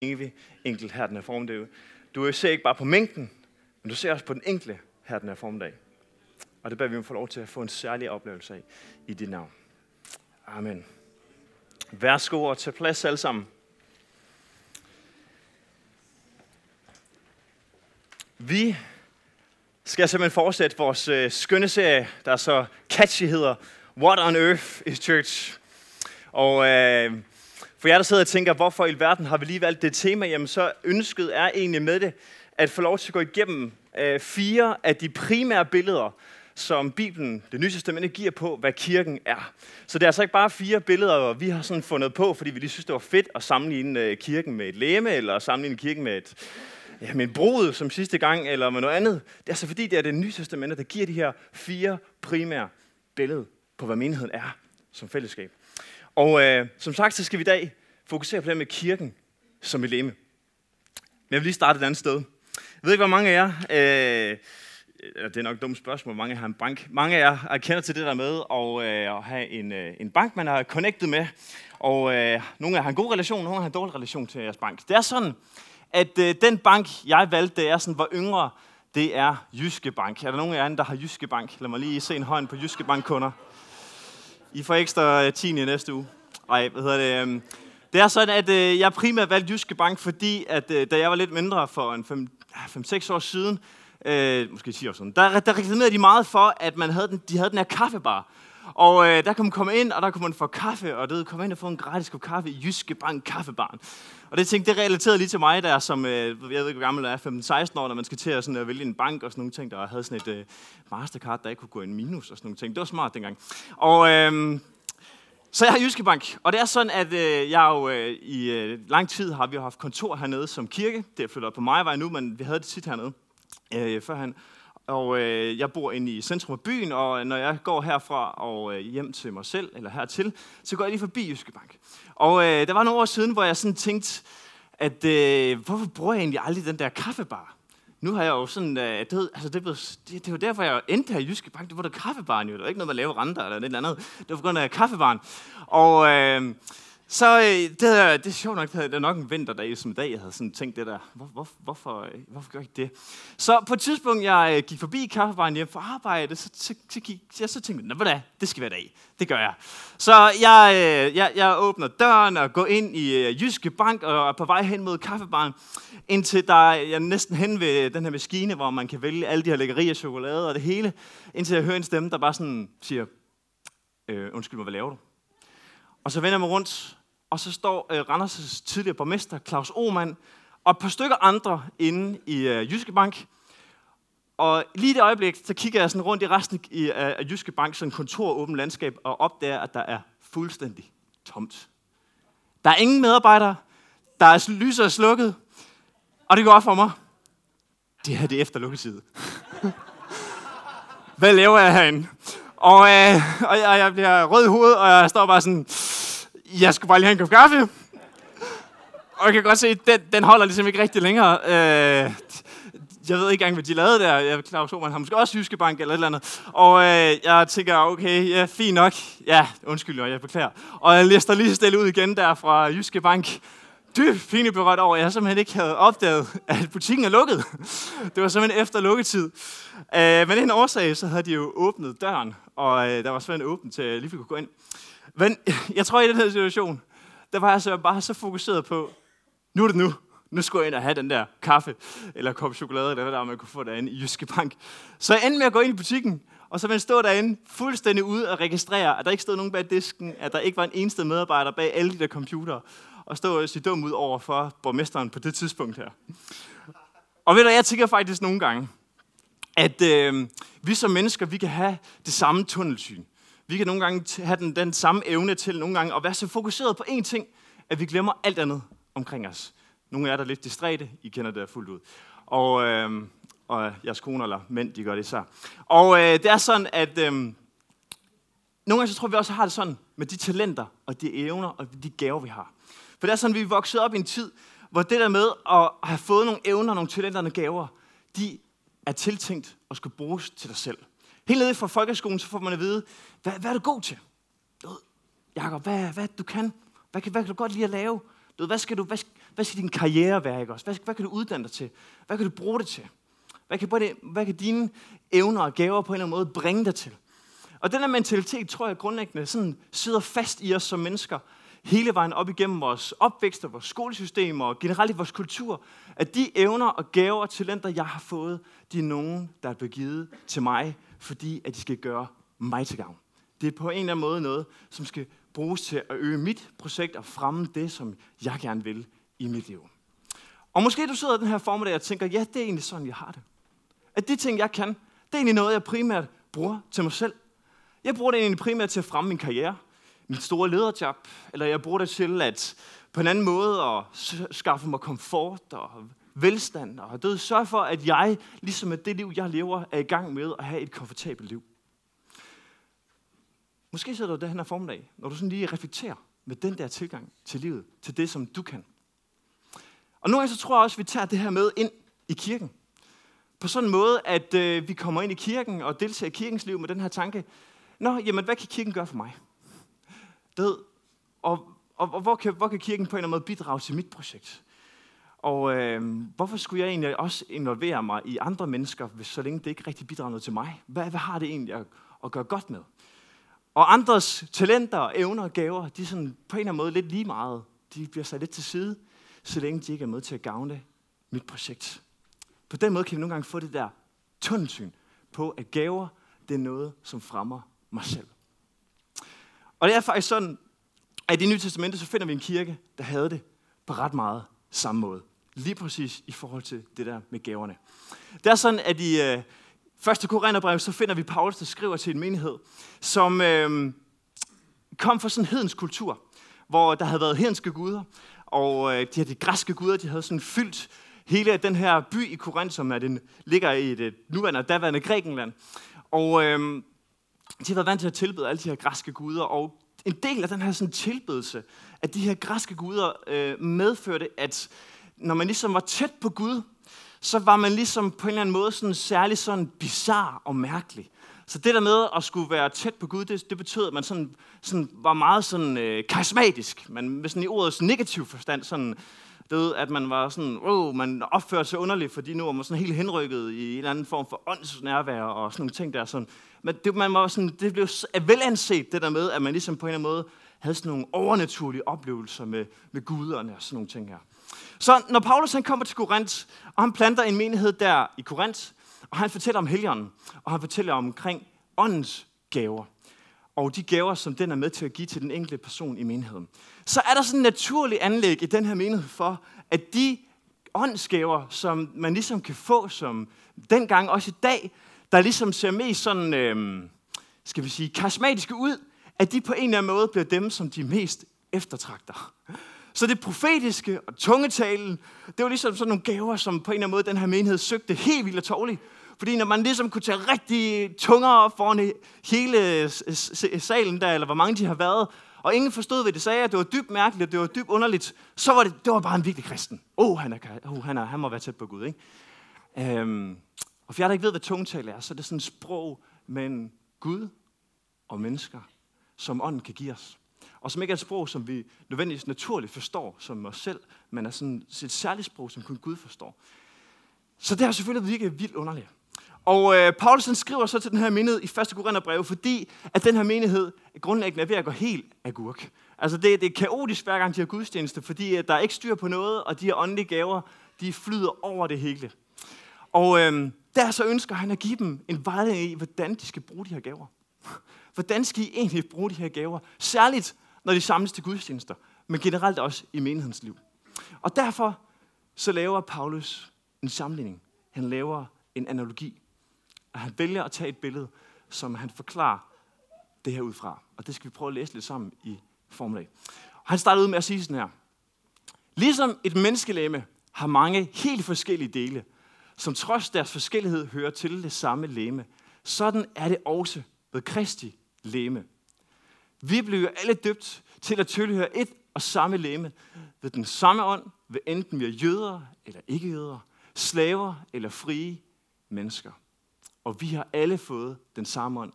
evig enkelt her den her formdag. Du ser ikke bare på mængden, men du ser også på den enkelte her den her formdag. Og det bør vi få lov til at få en særlig oplevelse af i dit navn. Amen. Værsgo og tag plads alle sammen. Vi skal simpelthen fortsætte vores øh, skønne serie, der så catchy hedder What on Earth is Church? Og øh, for jer, der sidder og tænker, hvorfor i verden har vi lige valgt det tema, jamen så ønsket er egentlig med det, at få lov til at gå igennem øh, fire af de primære billeder, som Bibelen, det nye testamente, giver på, hvad kirken er. Så det er altså ikke bare fire billeder, vi har sådan fundet på, fordi vi lige synes, det var fedt at sammenligne øh, kirken med et læme, eller sammenligne kirken med et, ja, med en brud som sidste gang, eller med noget andet. Det er altså fordi, det er det nye testamente, der giver de her fire primære billeder på, hvad menigheden er som fællesskab. Og øh, som sagt, så skal vi i dag fokusere på det med kirken som et leme. Men jeg vil lige starte et andet sted. Jeg ved ikke, hvor mange af jer, øh, det er nok et dumt spørgsmål, mange har en bank. Mange af jer øh, kender til det der med at, øh, at have en, øh, en bank, man har connected med. Og øh, nogle af jer har en god relation, nogle har en dårlig relation til jeres bank. Det er sådan, at øh, den bank, jeg valgte, det er sådan, hvor yngre, det er Jyske Bank. Er der nogen af jer, der har Jyske Bank? Lad mig lige se en hånd på Jyske Bank-kunder. I får ekstra øh, 10 i næste uge. Nej, hvad hedder det? Øhm, det er sådan, at øh, jeg primært valgte Jyske Bank, fordi at, øh, da jeg var lidt mindre for en 5-6 år siden, øh, måske 10 år siden, der, der reklamerede de meget for, at man havde den, de havde den her kaffebar. Og øh, der kunne man komme ind, og der kunne man få kaffe, og det komme ind og få en gratis kop kaffe i Jyske Bank Kaffebaren. Og det tænkte, det relaterede lige til mig, der som, øh, jeg ved ikke, hvor gammel jeg er, 15-16 år, når man skal til at, sådan, at vælge en bank og sådan nogle ting, der havde sådan et øh, Mastercard, der ikke kunne gå en minus og sådan nogle ting. Det var smart dengang. Og øh, så jeg har Jyske Bank, og det er sådan, at øh, jeg jo øh, i øh, lang tid har vi haft kontor hernede som kirke. Det er flyttet op på mig nu, men vi havde det tit hernede øh, førhen. Og øh, jeg bor inde i centrum af byen, og øh, når jeg går herfra og øh, hjem til mig selv, eller hertil, så går jeg lige forbi Jyske Bank. Og øh, der var nogle år siden, hvor jeg sådan tænkte, at øh, hvorfor bruger jeg egentlig aldrig den der kaffebar? Nu har jeg jo sådan, øh, det, ved, altså det, det, det var derfor, jeg endte her i Jyske Bank. Det var der kaffebaren jo. Det var ikke noget med at lave renter eller noget andet. Det var på grund af kaffebaren. Og øh, så øh, det, det er sjovt nok, det er nok en vinterdag som i dag, jeg havde sådan tænkt det der. Hvor, hvor, hvorfor, øh, hvorfor gør jeg ikke det? Så på et tidspunkt, jeg øh, gik forbi kaffebaren hjem fra arbejde, så, så, så, gik, jeg, så tænkte jeg, hvad det skal være dag. Det gør jeg. Så jeg, øh, jeg, jeg åbner døren og går ind i øh, Jyske Bank og er på vej hen mod kaffebaren, indtil der jeg er næsten hen ved den her maskine, hvor man kan vælge alle de her lækkerier, chokolade og det hele, indtil jeg hører en stemme, der bare sådan siger, øh, undskyld mig, hvad laver du? Og så vender jeg mig rundt, og så står øh, Randers' tidligere borgmester, Claus Oman, og et par stykker andre inde i øh, Jyske Bank. Og lige det øjeblik, så kigger jeg sådan rundt i resten i, af, af Jyske Bank, sådan kontor åbent landskab, og opdager, at der er fuldstændig tomt. Der er ingen medarbejdere, der er lyset er slukket, og det går op for mig. Det her det er efter lukketid. Hvad laver jeg herinde? Og, øh, og jeg, jeg bliver rød i hovedet, og jeg står bare sådan, jeg skulle bare lige have en kop kaffe. Og jeg kan godt se, at den, den holder ligesom ikke rigtig længere. Øh, jeg ved ikke engang, hvad de lavede der. Jeg Claus man har måske også Jyske Bank eller et eller andet. Og øh, jeg tænker, okay, ja, fint nok. Ja, undskyld, jeg beklager. Og jeg lister lige stille ud igen der fra Jyske Bank. Dybt pinligt berørt over, at jeg simpelthen ikke havde opdaget, at butikken er lukket. Det var simpelthen efter lukketid. Øh, men en årsag, så havde de jo åbnet døren, og øh, der var simpelthen åbent til, at jeg lige kunne gå ind. Men jeg tror, i den her situation, der var jeg så bare så fokuseret på, nu er det nu. Nu skulle jeg ind og have den der kaffe, eller kop chokolade, eller hvad der man kunne få derinde i Jyske Bank. Så jeg endte med at gå ind i butikken, og så vil jeg stå derinde fuldstændig ude og registrere, at der ikke stod nogen bag disken, at der ikke var en eneste medarbejder bag alle de der computere, og stå og se dum ud over for borgmesteren på det tidspunkt her. Og ved du, jeg tænker faktisk nogle gange, at øh, vi som mennesker, vi kan have det samme tunnelsyn. Vi kan nogle gange have den, den samme evne til nogle gange at være så fokuseret på én ting, at vi glemmer alt andet omkring os. Nogle af jer der er lidt distræte, I kender det fuldt ud. Og, øh, og jeres kone eller mænd, de gør det så. Og øh, det er sådan, at øh, nogle gange så tror vi også har det sådan med de talenter og de evner og de gaver, vi har. For det er sådan, at vi er vokset op i en tid, hvor det der med at have fået nogle evner, nogle talenter og nogle gaver, de er tiltænkt at skulle bruges til dig selv. Helt nede fra folkeskolen, så får man at vide, hvad, hvad er du god til? Du ved, Jacob, hvad, hvad du kan? Hvad, hvad kan du godt lide at lave? Du ved, hvad, skal du, hvad, hvad hvad skal din karriere være, ikke også? Hvad, hvad kan du uddanne dig til? Hvad kan du bruge det til? Hvad kan, hvad, hvad kan dine evner og gaver på en eller anden måde bringe dig til? Og den her mentalitet, tror jeg grundlæggende, sådan sidder fast i os som mennesker, hele vejen op igennem vores opvækst og vores skolesystem og generelt i vores kultur, at de evner og gaver og talenter, jeg har fået, de er nogen, der er blevet givet til mig, fordi at de skal gøre mig til gavn. Det er på en eller anden måde noget, som skal bruges til at øge mit projekt og fremme det, som jeg gerne vil i mit liv. Og måske du sidder den her formiddag og tænker, ja, det er egentlig sådan, jeg har det. At de ting, jeg kan, det er egentlig noget, jeg primært bruger til mig selv. Jeg bruger det egentlig primært til at fremme min karriere, mit store lederjob, eller jeg bruger det til at på en anden måde at skaffe mig komfort og velstand, og død. Sørg for, at jeg, ligesom med det liv, jeg lever, er i gang med at have et komfortabelt liv. Måske sidder du den her formiddag, når du sådan lige reflekterer med den der tilgang til livet, til det, som du kan. Og nogle gange så tror jeg også, at vi tager det her med ind i kirken. På sådan en måde, at øh, vi kommer ind i kirken og deltager i kirkens liv med den her tanke, Nå, jamen, hvad kan kirken gøre for mig? Død. og, og, og hvor, kan, hvor kan kirken på en eller anden måde bidrage til mit projekt? Og øh, hvorfor skulle jeg egentlig også involvere mig i andre mennesker, hvis, så længe det ikke rigtig bidrager noget til mig? Hvad, hvad har det egentlig at, at gøre godt med? Og andres talenter, evner og gaver, de er sådan på en eller anden måde lidt lige meget. De bliver sat lidt til side, så længe de ikke er med til at gavne mit projekt. På den måde kan vi nogle gange få det der tunnelsyn på, at gaver, det er noget, som fremmer mig selv. Og det er faktisk sådan, at i Nye testamente, så finder vi en kirke, der havde det på ret meget samme måde. Lige præcis i forhold til det der med gaverne. Det er sådan, at i øh, 1. Korintherbrev, så finder vi Paulus, der skriver til en menighed, som øh, kom fra sådan en hedens kultur, hvor der havde været hedenske guder, og øh, de her de græske guder, de havde sådan fyldt hele den her by i Korinth, som er den, ligger i det nuværende og daværende Grækenland. Og øh, de har været vant til at tilbede alle de her græske guder, og en del af den her sådan, tilbedelse af de her græske guder øh, medførte, at når man ligesom var tæt på Gud, så var man ligesom på en eller anden måde sådan særlig sådan bizar og mærkelig. Så det der med at skulle være tæt på Gud, det, det betød, at man sådan, sådan var meget sådan, øh, karismatisk. Man, med sådan i ordets negativ forstand, sådan, det ved, at man var sådan, oh, man opførte sig underligt, fordi nu var man sådan helt henrykket i en eller anden form for åndsnærvær og sådan nogle ting der. Sådan. Men det, man var sådan, det blev velanset, det der med, at man ligesom på en eller anden måde havde sådan nogle overnaturlige oplevelser med, med guderne og sådan nogle ting her. Så når Paulus han kommer til Korinth, og han planter en menighed der i Korinth, og han fortæller om helgenen, og han fortæller omkring åndens gaver, og de gaver, som den er med til at give til den enkelte person i menigheden, så er der sådan en naturlig anlæg i den her menighed for, at de åndsgaver, som man ligesom kan få, som dengang også i dag, der ligesom ser mest sådan, øh, skal vi sige, karismatiske ud, at de på en eller anden måde bliver dem, som de mest eftertragter. Så det profetiske og tungetalen, det var ligesom sådan nogle gaver, som på en eller anden måde den her menighed søgte helt vildt og tårligt. Fordi når man ligesom kunne tage rigtig tunger op foran hele salen der, eller hvor mange de har været, og ingen forstod, hvad det sagde, at det var dybt mærkeligt, det var dybt underligt, så var det, det var bare en virkelig kristen. Åh, oh, han, er, oh, han, er, han må være tæt på Gud, ikke? Øhm, og for jeg der ikke ved, hvad tungetal er, så er det sådan et sprog mellem Gud og mennesker, som ånden kan give os. Og som ikke er et sprog, som vi nødvendigvis naturligt forstår som os selv, men er sådan et særligt sprog, som kun Gud forstår. Så det har selvfølgelig virket vildt underligt. Og øh, Paulus skriver så til den her menighed i 1. Korintherbrev, fordi at den her menighed grundlæggende er ved at gå helt agurk. Altså det, det er kaotisk hver gang de har gudstjeneste, fordi at der er ikke styr på noget, og de her åndelige gaver, de flyder over det hele. Og øh, der så ønsker han at give dem en vejledning i, hvordan de skal bruge de her gaver. Hvordan skal I egentlig bruge de her gaver? Særligt, når de samles til gudstjenester, men generelt også i menighedens liv. Og derfor så laver Paulus en sammenligning. Han laver en analogi. Og han vælger at tage et billede, som han forklarer det her ud fra. Og det skal vi prøve at læse lidt sammen i formiddag. Han starter ud med at sige sådan her. Ligesom et menneskelæme har mange helt forskellige dele, som trods deres forskellighed hører til det samme læme. Sådan er det også ved Kristi læme. Vi bliver alle døbt til at tilhøre et og samme læme ved den samme ånd, ved enten vi er jøder eller ikke jøder, slaver eller frie mennesker. Og vi har alle fået den samme ånd,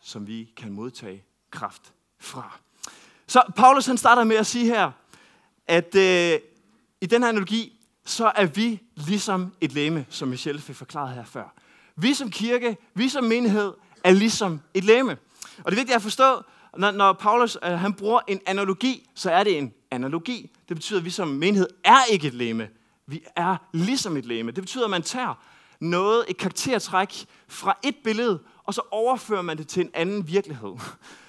som vi kan modtage kraft fra. Så Paulus han starter med at sige her, at øh, i den her analogi, så er vi ligesom et læme, som Michelle fik forklaret her før. Vi som kirke, vi som menighed, er ligesom et læme. Og det er vigtigt at forstå, når, når Paulus øh, han bruger en analogi, så er det en analogi. Det betyder, at vi som menighed er ikke et leme. Vi er ligesom et leme. Det betyder, at man tager noget, et karaktertræk fra et billede, og så overfører man det til en anden virkelighed.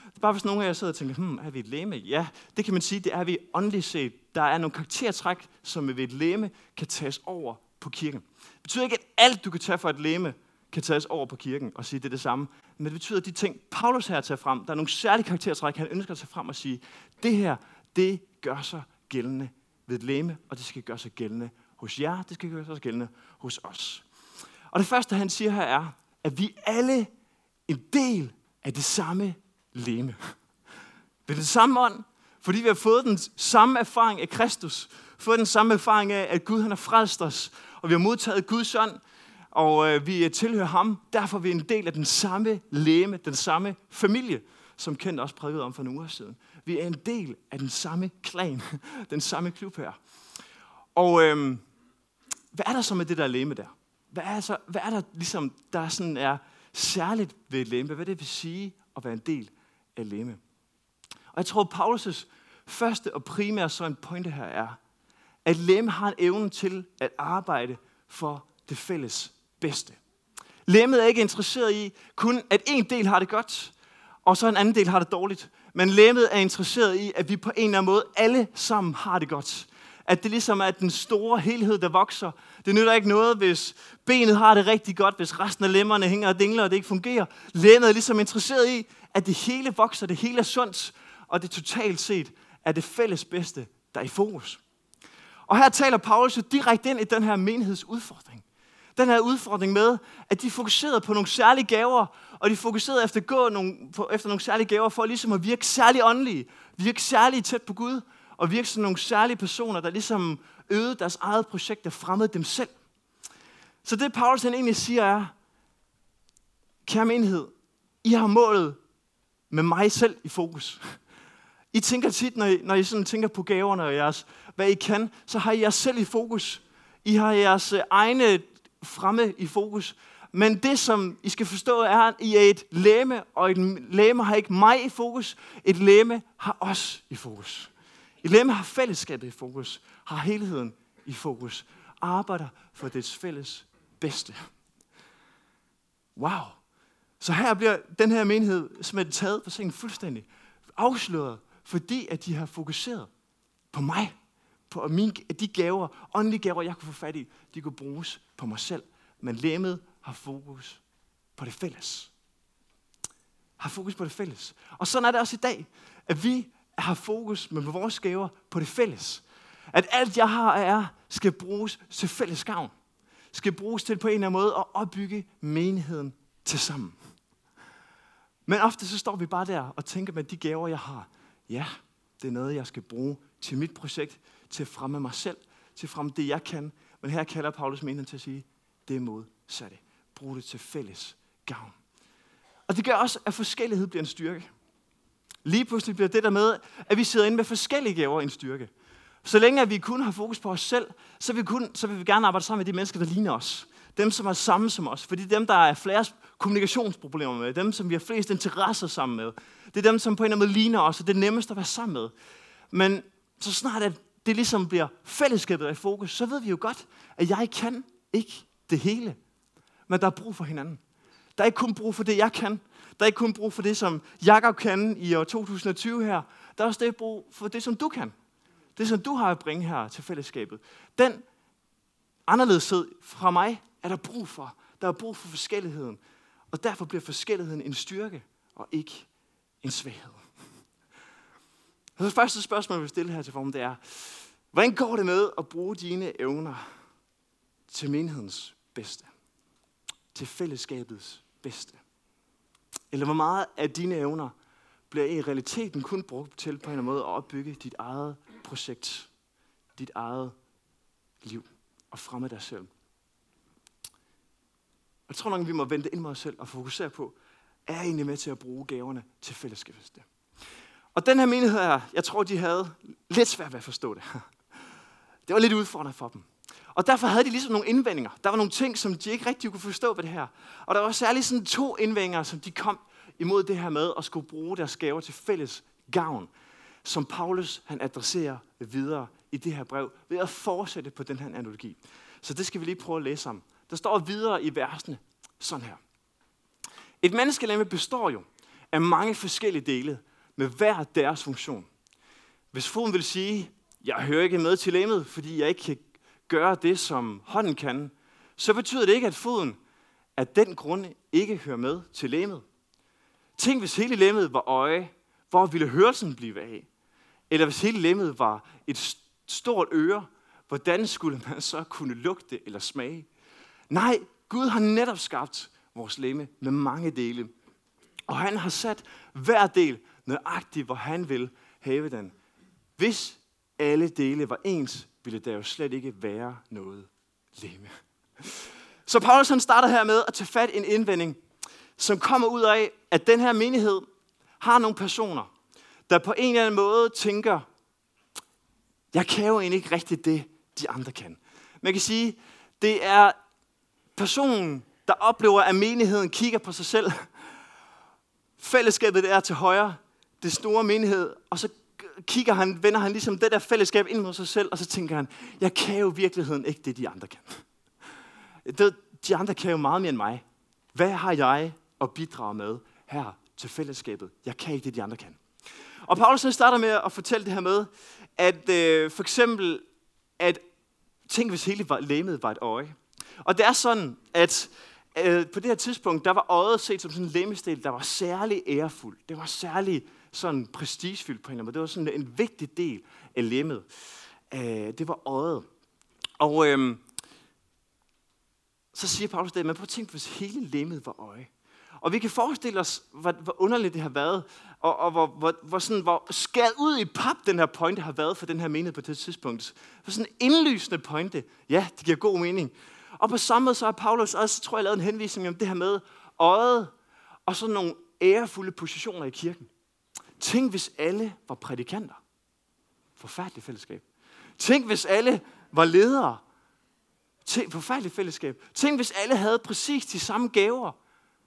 Det er bare hvis nogen af jer sidder og tænker, hmm, er vi et læme? Ja, det kan man sige, det er vi åndeligt set. Der er nogle karaktertræk, som ved et læme kan tages over på kirken. Det betyder ikke, at alt du kan tage fra et læme, kan tages over på kirken og sige, det er det samme. Men det betyder, at de ting, Paulus her tager frem, der er nogle særlige karaktertræk, han ønsker at tage frem og sige, det her, det gør sig gældende ved et læme, og det skal gøre sig gældende hos jer, det skal gøre sig gældende hos os. Og det første, han siger her, er, at vi alle en del af det samme læme. Ved den samme ånd, fordi vi har fået den samme erfaring af Kristus, fået den samme erfaring af, at Gud han har frelst os, og vi har modtaget Guds ånd, og øh, vi øh, tilhører ham. Derfor er vi en del af den samme læme, den samme familie, som Kent også prædikede om for nogle uger siden. Vi er en del af den samme klan, den samme klub her. Og øh, hvad er der så med det der læme der? Hvad er, så, hvad er der ligesom, der sådan er særligt ved et læme? Hvad det vil sige at være en del af læme? Og jeg tror, Paulus' første og primære sådan pointe her er, at læme har en evne til at arbejde for det fælles bedste. Lemmet er ikke interesseret i kun, at en del har det godt, og så en anden del har det dårligt. Men lemmet er interesseret i, at vi på en eller anden måde alle sammen har det godt. At det ligesom er den store helhed, der vokser. Det nytter ikke noget, hvis benet har det rigtig godt, hvis resten af lemmerne hænger og dingler, og det ikke fungerer. Lemmet er ligesom interesseret i, at det hele vokser, det hele er sundt, og det totalt set er det fælles bedste, der er i fokus. Og her taler Paulus jo direkte ind i den her menighedsudfordring den her udfordring med, at de fokuserede på nogle særlige gaver, og de fokuserede efter, gå nogle, på, efter nogle særlige gaver for ligesom at virke særlig åndelige, virke særlig tæt på Gud, og virke som nogle særlige personer, der ligesom øgede deres eget projekt og fremmede dem selv. Så det Paulus han egentlig siger er, kære menighed, I har målet med mig selv i fokus. I tænker tit, når I, når I sådan tænker på gaverne og jeres, hvad I kan, så har I jer selv i fokus. I har jeres øh, egne fremme i fokus. Men det, som I skal forstå, er, at I er et læme, og et læme har ikke mig i fokus. Et læme har os i fokus. Et læme har fællesskabet i fokus, har helheden i fokus, arbejder for dets fælles bedste. Wow. Så her bliver den her menighed smidt taget på sengen fuldstændig afsløret, fordi at de har fokuseret på mig på at, mine, de gaver, åndelige gaver, jeg kunne få fat i, de kunne bruges på mig selv. Men lemmet har fokus på det fælles. Har fokus på det fælles. Og sådan er det også i dag, at vi har fokus med vores gaver på det fælles. At alt jeg har er, skal bruges til fælles gavn. Skal bruges til på en eller anden måde at opbygge menigheden til sammen. Men ofte så står vi bare der og tænker med de gaver, jeg har. Ja, det er noget, jeg skal bruge til mit projekt, til at fremme mig selv, til at fremme det, jeg kan. Men her kalder Paulus menigheden til at sige, det er modsatte. Brug det til fælles gavn. Og det gør også, at forskellighed bliver en styrke. Lige pludselig bliver det der med, at vi sidder inde med forskellige gaver en styrke. Så længe at vi kun har fokus på os selv, så vil, vi kun, så vil vi gerne arbejde sammen med de mennesker, der ligner os. Dem, som er samme som os. Fordi dem, der er flest kommunikationsproblemer med, dem, som vi har flest interesser sammen med, det er dem, som på en eller anden måde ligner os, og det er nemmest at være sammen med. Men så snart at det ligesom bliver fællesskabet i fokus, så ved vi jo godt, at jeg kan ikke det hele. Men der er brug for hinanden. Der er ikke kun brug for det, jeg kan. Der er ikke kun brug for det, som Jakob kan i år 2020 her. Der er også det brug for det, som du kan. Det, som du har at bringe her til fællesskabet. Den anderledeshed fra mig er der brug for. Der er brug for forskelligheden. Og derfor bliver forskelligheden en styrke, og ikke en svaghed. Så det første spørgsmål, jeg vil stille her til formen, det er, hvordan går det med at bruge dine evner til menighedens bedste? Til fællesskabets bedste? Eller hvor meget af dine evner bliver i realiteten kun brugt til på en eller anden måde at opbygge dit eget projekt, dit eget liv og fremme dig selv? Jeg tror nok, vi må vente ind mod os selv og fokusere på, er jeg egentlig med til at bruge gaverne til fællesskabets bedste? Og den her menighed her, jeg tror, de havde lidt svært ved at forstå det. Det var lidt udfordrende for dem. Og derfor havde de ligesom nogle indvendinger. Der var nogle ting, som de ikke rigtig kunne forstå ved det her. Og der var særligt sådan to indvendinger, som de kom imod det her med at skulle bruge deres gaver til fælles gavn, som Paulus han adresserer videre i det her brev, ved at fortsætte på den her analogi. Så det skal vi lige prøve at læse om. Der står videre i versene sådan her. Et menneskelemme består jo af mange forskellige dele, med hver deres funktion. Hvis foden vil sige, jeg hører ikke med til lemmet, fordi jeg ikke kan gøre det, som hånden kan, så betyder det ikke, at foden af den grund ikke hører med til lemmet. Tænk, hvis hele lemmet var øje, hvor ville hørelsen blive af? Eller hvis hele lemmet var et stort øre, hvordan skulle man så kunne lugte eller smage? Nej, Gud har netop skabt vores lemme med mange dele. Og han har sat hver del nøjagtigt, hvor han vil have den. Hvis alle dele var ens, ville der jo slet ikke være noget lemme. Så Paulus han starter her med at tage fat i en indvending, som kommer ud af, at den her menighed har nogle personer, der på en eller anden måde tænker, jeg kan jo egentlig ikke rigtigt det, de andre kan. Man kan sige, det er personen, der oplever, at menigheden kigger på sig selv. Fællesskabet er til højre, det store menighed, og så kigger han, vender han ligesom det der fællesskab ind mod sig selv, og så tænker han, jeg kan jo i virkeligheden ikke det, de andre kan. Det, de andre kan jo meget mere end mig. Hvad har jeg at bidrage med her til fællesskabet? Jeg kan ikke det, de andre kan. Og Paulus starter med at fortælle det her med, at øh, for eksempel, at tænk hvis hele læmet var et øje. Og det er sådan, at øh, på det her tidspunkt, der var øjet set som sådan en læmestel, der var særlig ærefuld. Det var særlig sådan prestigefyldt på en måde. Det var sådan en vigtig del af lemmet. Øh, det var øjet. Og øh, så siger Paulus det, man prøver at tænke, hvis hele lemmet var øje. Og vi kan forestille os, hvor, hvor underligt det har været, og, og hvor, hvor, hvor, sådan, hvor skæret ud i pap den her pointe har været for den her menighed på det tidspunkt. For sådan en indlysende pointe, ja, det giver god mening. Og på samme måde så har Paulus også, tror jeg, lavet en henvisning om det her med øjet, og sådan nogle ærefulde positioner i kirken. Tænk, hvis alle var prædikanter. Forfærdeligt fællesskab. Tænk, hvis alle var ledere. Tænk, forfærdeligt fællesskab. Tænk, hvis alle havde præcis de samme gaver.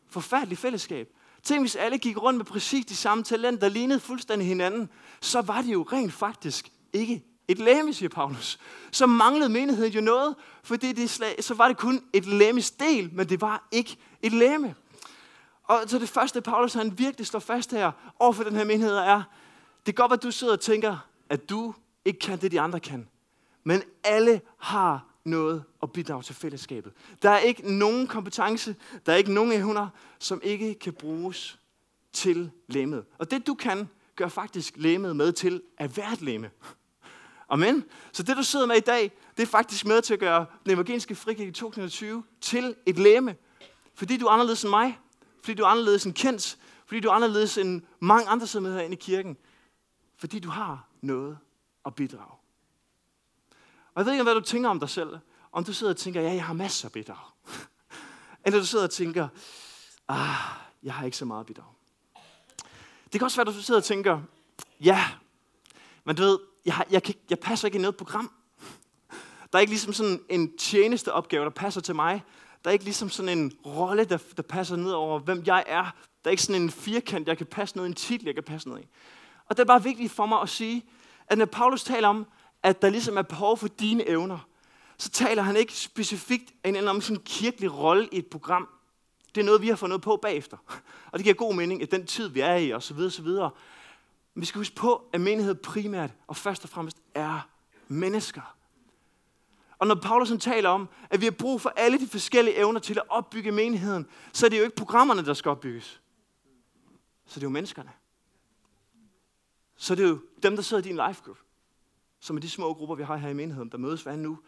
Forfærdeligt fællesskab. Tænk, hvis alle gik rundt med præcis de samme talenter, der lignede fuldstændig hinanden. Så var det jo rent faktisk ikke et læme, siger Paulus. Så manglede menigheden jo noget, fordi det slag, så var det kun et læmes del, men det var ikke et læme. Og så det første, Paulus han virkelig står fast her over for den her menighed, er, det kan godt at du sidder og tænker, at du ikke kan det, de andre kan. Men alle har noget at bidrage til fællesskabet. Der er ikke nogen kompetence, der er ikke nogen evner, som ikke kan bruges til læmet. Og det du kan, gør faktisk læmet med til at være et læme. Amen. Så det du sidder med i dag, det er faktisk med til at gøre den evangeliske frikirke i 2020 til et læme. Fordi du er anderledes end mig, fordi du er anderledes end kendt, fordi du er anderledes end mange andre, som er herinde i kirken. Fordi du har noget at bidrage. Og jeg ved ikke, hvad du tænker om dig selv. Om du sidder og tænker, ja, jeg har masser af bidrag. Eller du sidder og tænker, ah, jeg har ikke så meget bidrag. Det kan også være, at du sidder og tænker, ja, men du ved, jeg, jeg, kan, jeg passer ikke i noget program. Der er ikke ligesom sådan en tjenesteopgave, der passer til mig. Der er ikke ligesom sådan en rolle, der, der passer ned over, hvem jeg er. Der er ikke sådan en firkant, jeg kan passe ned i, en titel, jeg kan passe ned i. Og det er bare vigtigt for mig at sige, at når Paulus taler om, at der ligesom er behov for dine evner, så taler han ikke specifikt en eller anden sådan kirkelig rolle i et program. Det er noget, vi har fået noget på bagefter. Og det giver god mening, at den tid, vi er i, osv. osv. Men vi skal huske på, at menighed primært og først og fremmest er mennesker. Og når Paulus taler om, at vi har brug for alle de forskellige evner til at opbygge menigheden, så er det jo ikke programmerne, der skal opbygges. Så det er jo menneskerne. Så det er jo dem, der sidder i din life group. Som er de små grupper, vi har her i menigheden, der mødes hver nu.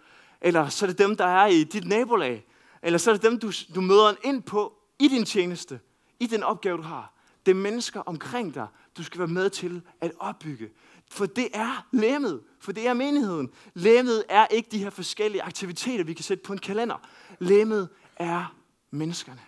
Eller så er det dem, der er i dit nabolag. Eller så er det dem, du, du møder ind på i din tjeneste. I den opgave, du har. Det er mennesker omkring dig, du skal være med til at opbygge. For det er lemmet. For det er menigheden. Lemmet er ikke de her forskellige aktiviteter, vi kan sætte på en kalender. Lemmet er menneskerne.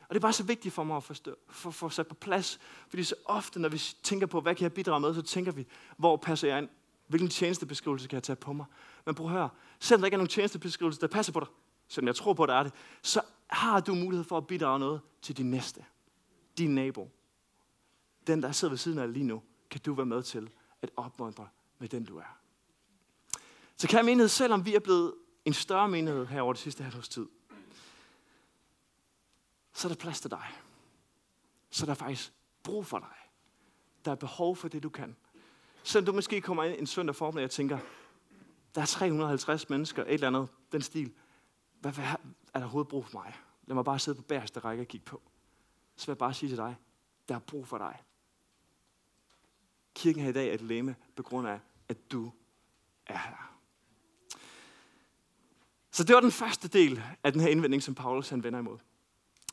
Og det er bare så vigtigt for mig at forstå, for, for at sætte på plads. Fordi så ofte, når vi tænker på, hvad kan jeg bidrage med, så tænker vi, hvor passer jeg ind? Hvilken tjenestebeskrivelse kan jeg tage på mig? Men prøv at høre, selvom der ikke er nogen tjenestebeskrivelse, der passer på dig, selvom jeg tror på, at der er det, så har du mulighed for at bidrage noget til din næste. Din nabo. Den, der sidder ved siden af dig lige nu, kan du være med til at opmuntre med den, du er. Så kan menighed, selvom vi er blevet en større menighed her over det sidste halvårs tid, så er der plads til dig. Så er der faktisk brug for dig. Der er behov for det, du kan. Selvom du måske kommer ind en søndag formiddag og tænker, der er 350 mennesker, et eller andet, den stil. Hvad, hvad er der overhovedet brug for mig? Lad mig bare sidde på bagerste række og kigge på. Så vil jeg bare sige til dig, der er brug for dig. Kirken her i dag er et læme på grund af, at du er her. Så det var den første del af den her indvending, som Paulus han vender imod.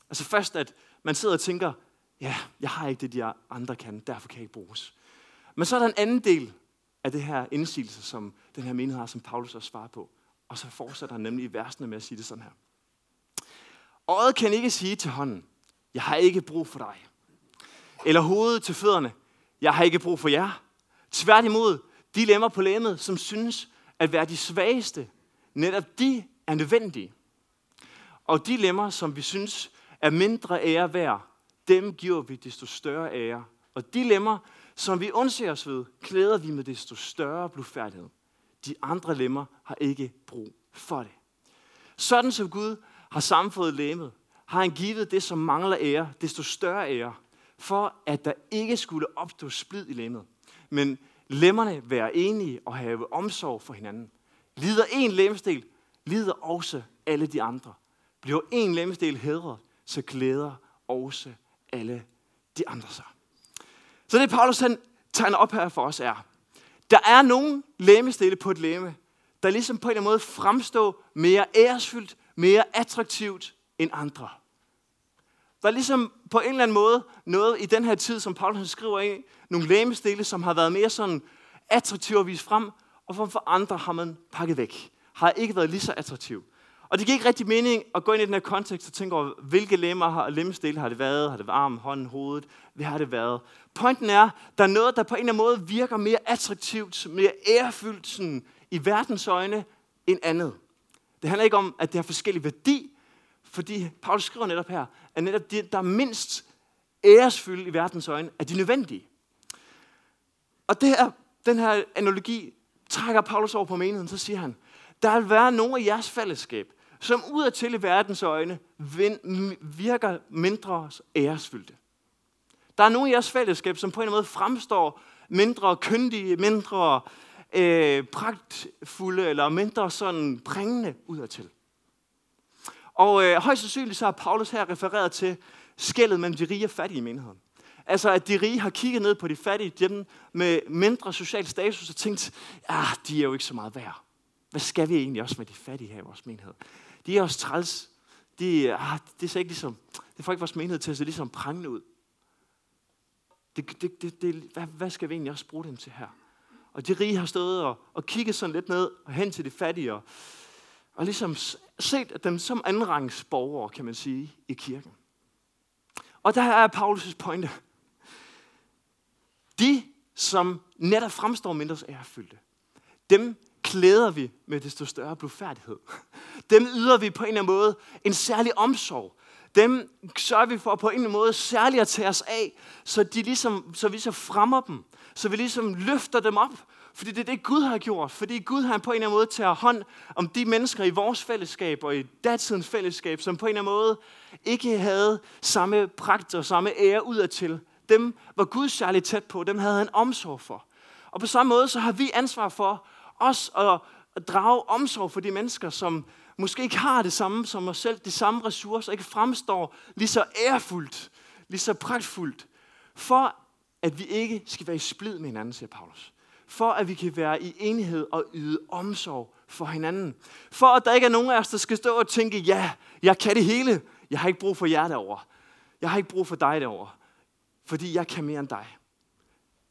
Altså først, at man sidder og tænker, ja, jeg har ikke det, de andre kan, derfor kan jeg ikke bruges. Men så er der en anden del af det her indsigelse, som den her menighed har, som Paulus også svarer på. Og så fortsætter han nemlig i versene med at sige det sådan her. Øjet kan ikke sige til hånden, jeg har ikke brug for dig. Eller hovedet til fødderne, jeg har ikke brug for jer. Tværtimod, de lemmer på lemmet, som synes at være de svageste, netop de er nødvendige. Og de lemmer, som vi synes er mindre ære værd, dem giver vi desto større ære. Og de lemmer, som vi undser os ved, klæder vi med desto større blufærdighed. De andre lemmer har ikke brug for det. Sådan som Gud har samfundet lemmet, har han givet det, som mangler ære, desto større ære, for at der ikke skulle opstå splid i lemmet. Men lemmerne være enige og have omsorg for hinanden. Lider en lemsdel, lider også alle de andre. Bliver en lemsdel hedret, så glæder også alle de andre sig. Så det Paulus han tegner op her for os er, der er nogen læmestille på et læme, der ligesom på en eller anden måde fremstår mere æresfyldt, mere attraktivt end andre. Der er ligesom på en eller anden måde noget i den her tid, som Paulus skriver ind, nogle læmestille, som har været mere sådan attraktive at vise frem, og for andre har man pakket væk. Har ikke været lige så attraktiv. Og det giver ikke rigtig mening at gå ind i den her kontekst og tænke over, hvilke lemmer har, lemmestil har det været? Har det været arm, hånden, hovedet? Hvad har det været? Pointen er, der er noget, der på en eller anden måde virker mere attraktivt, mere ærefyldt sådan, i verdens øjne end andet. Det handler ikke om, at det har forskellig værdi, fordi Paulus skriver netop her, er netop det, der er mindst æresfyldt i verdens øjne, er de nødvendige. Og det her, den her analogi trækker Paulus over på menigheden, så siger han, der vil være nogle af jeres fællesskab, som ud af til i verdens øjne virker mindre æresfyldte. Der er nogle af jeres fællesskab, som på en eller anden måde fremstår mindre kyndige, mindre øh, pragtfulde eller mindre sådan bringende udadtil. Og øh, højst sandsynligt så har Paulus her refereret til skældet mellem de rige og fattige i menigheden. Altså at de rige har kigget ned på de fattige, dem med mindre social status og tænkt, ah, de er jo ikke så meget værd. Hvad skal vi egentlig også med de fattige her i vores menighed? De er også træls. De, ah, det, er ikke ligesom, det får ikke vores menighed til at se ligesom prangende ud. Det, det, det, det, hvad, hvad skal vi egentlig også bruge dem til her? Og de rige har stået og, og kigget sådan lidt ned og hen til de fattige, og, og ligesom set dem som andenrangs borgere, kan man sige, i kirken. Og der er Paulus' pointe. De, som netop fremstår mindre ærefyldte, dem klæder vi med desto større blufærdighed. Dem yder vi på en eller anden måde en særlig omsorg. Dem sørger vi for på en eller anden måde særligt at tage os af, så, de ligesom, så vi så fremmer dem. Så vi ligesom løfter dem op. Fordi det er det, Gud har gjort. Fordi Gud har på en eller anden måde tager hånd om de mennesker i vores fællesskab og i datidens fællesskab, som på en eller anden måde ikke havde samme pragt og samme ære udadtil. Dem var Gud særligt tæt på. Dem havde han omsorg for. Og på samme måde så har vi ansvar for os at drage omsorg for de mennesker, som måske ikke har det samme som os selv, de samme ressourcer, ikke fremstår lige så ærefuldt, lige så pragtfuldt, for at vi ikke skal være i splid med hinanden, siger Paulus. For at vi kan være i enhed og yde omsorg for hinanden. For at der ikke er nogen af os, der skal stå og tænke, ja, jeg kan det hele. Jeg har ikke brug for jer derovre. Jeg har ikke brug for dig derovre. Fordi jeg kan mere end dig.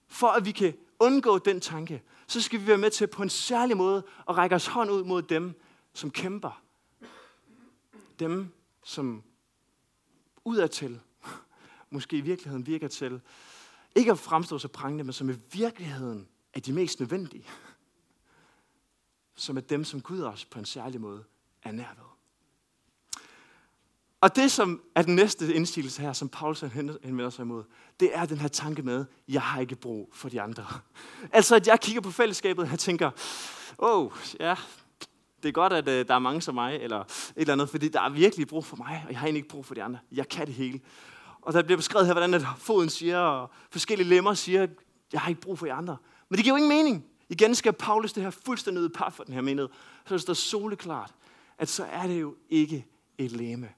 For at vi kan undgå den tanke, så skal vi være med til på en særlig måde at række os hånd ud mod dem, som kæmper. Dem, som udadtil, måske i virkeligheden virker til, ikke at fremstå så prangende, men som i virkeligheden er de mest nødvendige. som er dem, som Gud også på en særlig måde er nær ved. Og det, som er den næste indsigelse her, som Paulus henvender sig imod, det er den her tanke med, jeg har ikke brug for de andre. Altså, at jeg kigger på fællesskabet, og jeg tænker, åh, oh, ja, det er godt, at øh, der er mange som mig, eller et eller andet, fordi der er virkelig brug for mig, og jeg har egentlig ikke brug for de andre. Jeg kan det hele. Og der bliver beskrevet her, hvordan at foden siger, og forskellige lemmer siger, jeg har ikke brug for de andre. Men det giver jo ingen mening. Igen skal Paulus det her fuldstændig ud par for den her menighed. Så det står soleklart, at så er det jo ikke et lemme.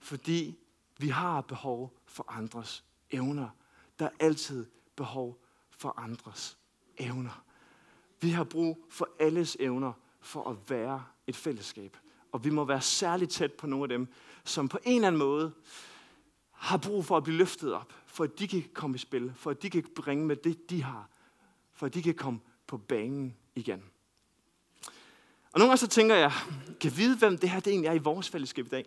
Fordi vi har behov for andres evner. Der er altid behov for andres evner. Vi har brug for alles evner for at være et fællesskab. Og vi må være særligt tæt på nogle af dem, som på en eller anden måde har brug for at blive løftet op, for at de kan komme i spil, for at de kan bringe med det, de har, for at de kan komme på banen igen. Og nogle gange så tænker jeg, kan vide, hvem det her det egentlig er i vores fællesskab i dag?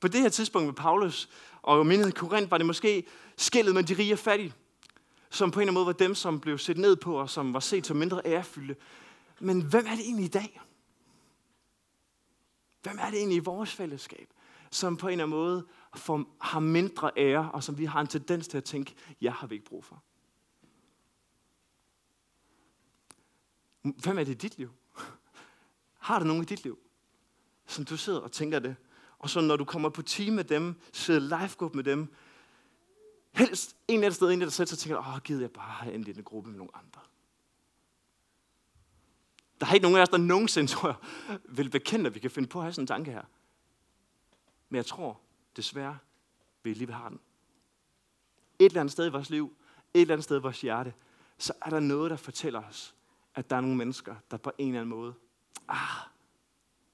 På det her tidspunkt med Paulus og menigheden i Korinth var det måske skillet med de rige og fattige, som på en eller anden måde var dem, som blev set ned på og som var set som mindre ærefyldte. Men hvem er det egentlig i dag? Hvem er det egentlig i vores fællesskab, som på en eller anden måde får, har mindre ære, og som vi har en tendens til at tænke, jeg har vi ikke brug for? Hvem er det i dit liv? Har du nogen i dit liv, som du sidder og tænker det? Og så når du kommer på team med dem, sidder live med dem, helst en eller anden sted, en eller sætter sig så tænker, åh, gider jeg bare have en lille gruppe med nogle andre. Der er ikke nogen af os, der nogensinde, tror jeg, vil bekende, at vi kan finde på at have sådan en tanke her. Men jeg tror, desværre, vi lige har den. Et eller andet sted i vores liv, et eller andet sted i vores hjerte, så er der noget, der fortæller os, at der er nogle mennesker, der på en eller anden måde, ah,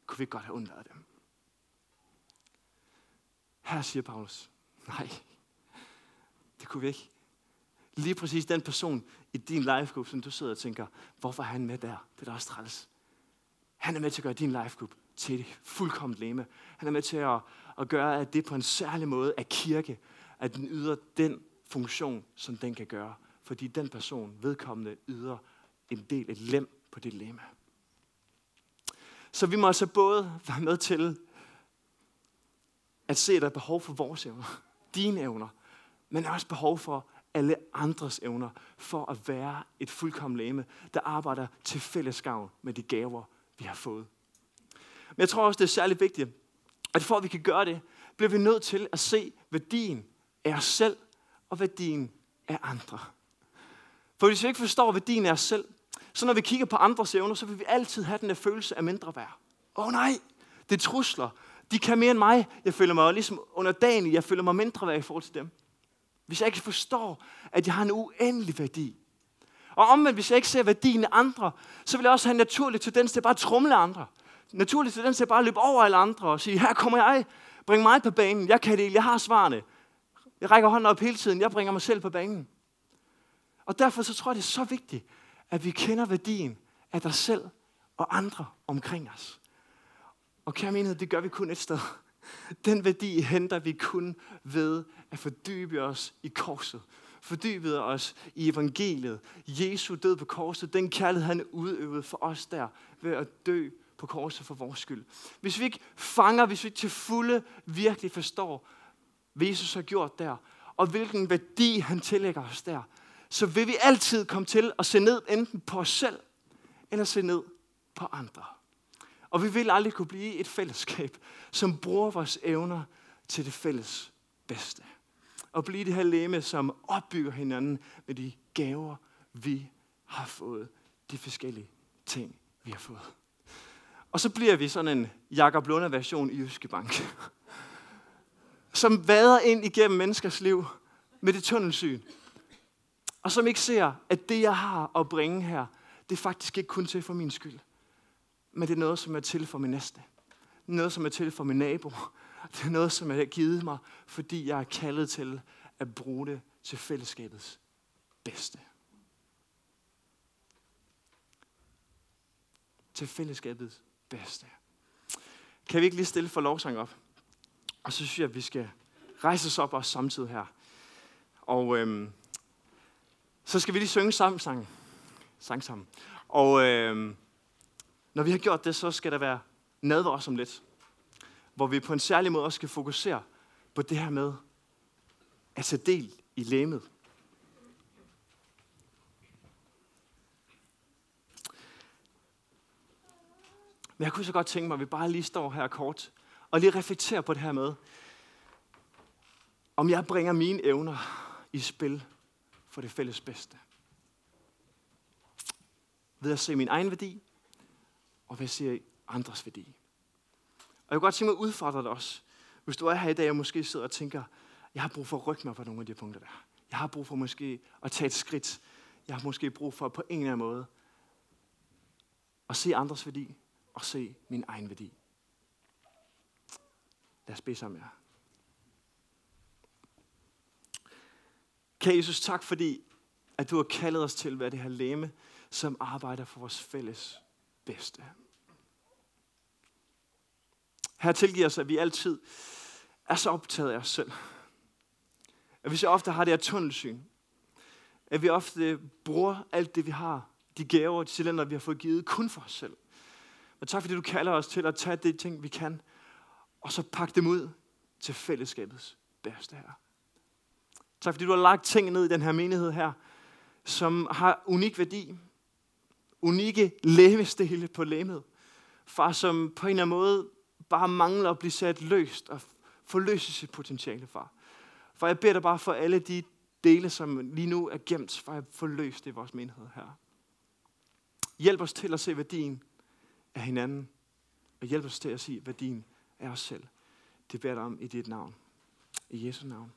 kunne vi godt have undladet dem. Her siger Paulus, nej, det kunne vi ikke. Lige præcis den person i din life group, som du sidder og tænker, hvorfor er han med der? Det er da også træls. Han er med til at gøre din life group til et fuldkommen leme. Han er med til at, at gøre, at det på en særlig måde er kirke, at den yder den funktion, som den kan gøre. Fordi den person, vedkommende, yder en del, et lem på det leme. Så vi må altså både være med til at se, at der er behov for vores evner, dine evner, men også behov for alle andres evner, for at være et fuldkommen læme, der arbejder til fælles gavn med de gaver, vi har fået. Men jeg tror også, det er særligt vigtigt, at for at vi kan gøre det, bliver vi nødt til at se værdien af os selv og værdien af andre. For hvis vi ikke forstår værdien af os selv, så når vi kigger på andres evner, så vil vi altid have den der følelse af mindre værd. Åh oh, nej, det er trusler. De kan mere end mig. Jeg føler mig ligesom under dagen, jeg føler mig mindre værd i forhold til dem. Hvis jeg ikke forstår, at jeg har en uendelig værdi. Og omvendt, hvis jeg ikke ser værdien af andre, så vil jeg også have en naturlig tendens til at bare trumle andre. Naturlig tendens til at bare løbe over alle andre og sige, her kommer jeg, bring mig på banen, jeg kan det, jeg har svarene. Jeg rækker hånden op hele tiden, jeg bringer mig selv på banen. Og derfor så tror jeg, det er så vigtigt, at vi kender værdien af dig selv og andre omkring os. Og kære menighed, det gør vi kun et sted. Den værdi henter vi kun ved at fordybe os i korset. Fordybe os i evangeliet. Jesu død på korset, den kærlighed, han udøvede for os der, ved at dø på korset for vores skyld. Hvis vi ikke fanger, hvis vi ikke til fulde virkelig forstår, hvad Jesus har gjort der, og hvilken værdi han tillægger os der, så vil vi altid komme til at se ned enten på os selv, eller se ned på andre. Og vi vil aldrig kunne blive et fællesskab, som bruger vores evner til det fælles bedste. Og blive det her læme, som opbygger hinanden med de gaver, vi har fået. De forskellige ting, vi har fået. Og så bliver vi sådan en Jakob Lunde version i Jyske Bank. Som vader ind igennem menneskers liv med det tunnelsyn. Og som ikke ser, at det jeg har at bringe her, det er faktisk ikke kun til for min skyld men det er noget, som er til for min næste. Noget, som er til for min nabo. Det er noget, som er givet mig, fordi jeg er kaldet til at bruge det til fællesskabets bedste. Til fællesskabets bedste. Kan vi ikke lige stille for lovsang op? Og så synes jeg, at vi skal rejse os op også samtidig her. Og øhm, så skal vi lige synge sammen sang. Sang sammen. Og øhm, Når vi har gjort det, så skal der være nadver os om lidt. Hvor vi på en særlig måde også skal fokusere på det her med at tage del i læmet. Men jeg kunne så godt tænke mig, at vi bare lige står her kort og lige reflekterer på det her med, om jeg bringer mine evner i spil for det fælles bedste. Ved at se min egen værdi, og ved at se andres værdi. Og jeg kunne godt tænke mig at udfordre dig også. Hvis du er her i dag og måske sidder og tænker, jeg har brug for at rykke mig på nogle af de punkter der. Jeg har brug for måske at tage et skridt. Jeg har måske brug for på en eller anden måde at se andres værdi og se min egen værdi. Lad os bede sammen jer. Kære Jesus, tak fordi, at du har kaldet os til at være det her læme, som arbejder for vores fælles bedste. Her tilgiver os, at vi altid er så optaget af os selv. At vi så ofte har det her tunnelsyn. At vi ofte bruger alt det, vi har, de gaver og de cylinder, vi har fået givet, kun for os selv. Men tak fordi du kalder os til at tage det ting, vi kan, og så pakke dem ud til fællesskabets bedste her. Tak fordi du har lagt ting ned i den her menighed her, som har unik værdi. Unikke levestele på læmet. Far, som på en eller anden måde bare mangler at blive sat løst og forløse sit potentiale, far. For jeg beder dig bare for alle de dele, som lige nu er gemt, for at forløse det i vores menighed her. Hjælp os til at se værdien af hinanden, og hjælp os til at se værdien af os selv. Det beder dig om i dit navn. I Jesu navn.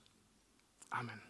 Amen.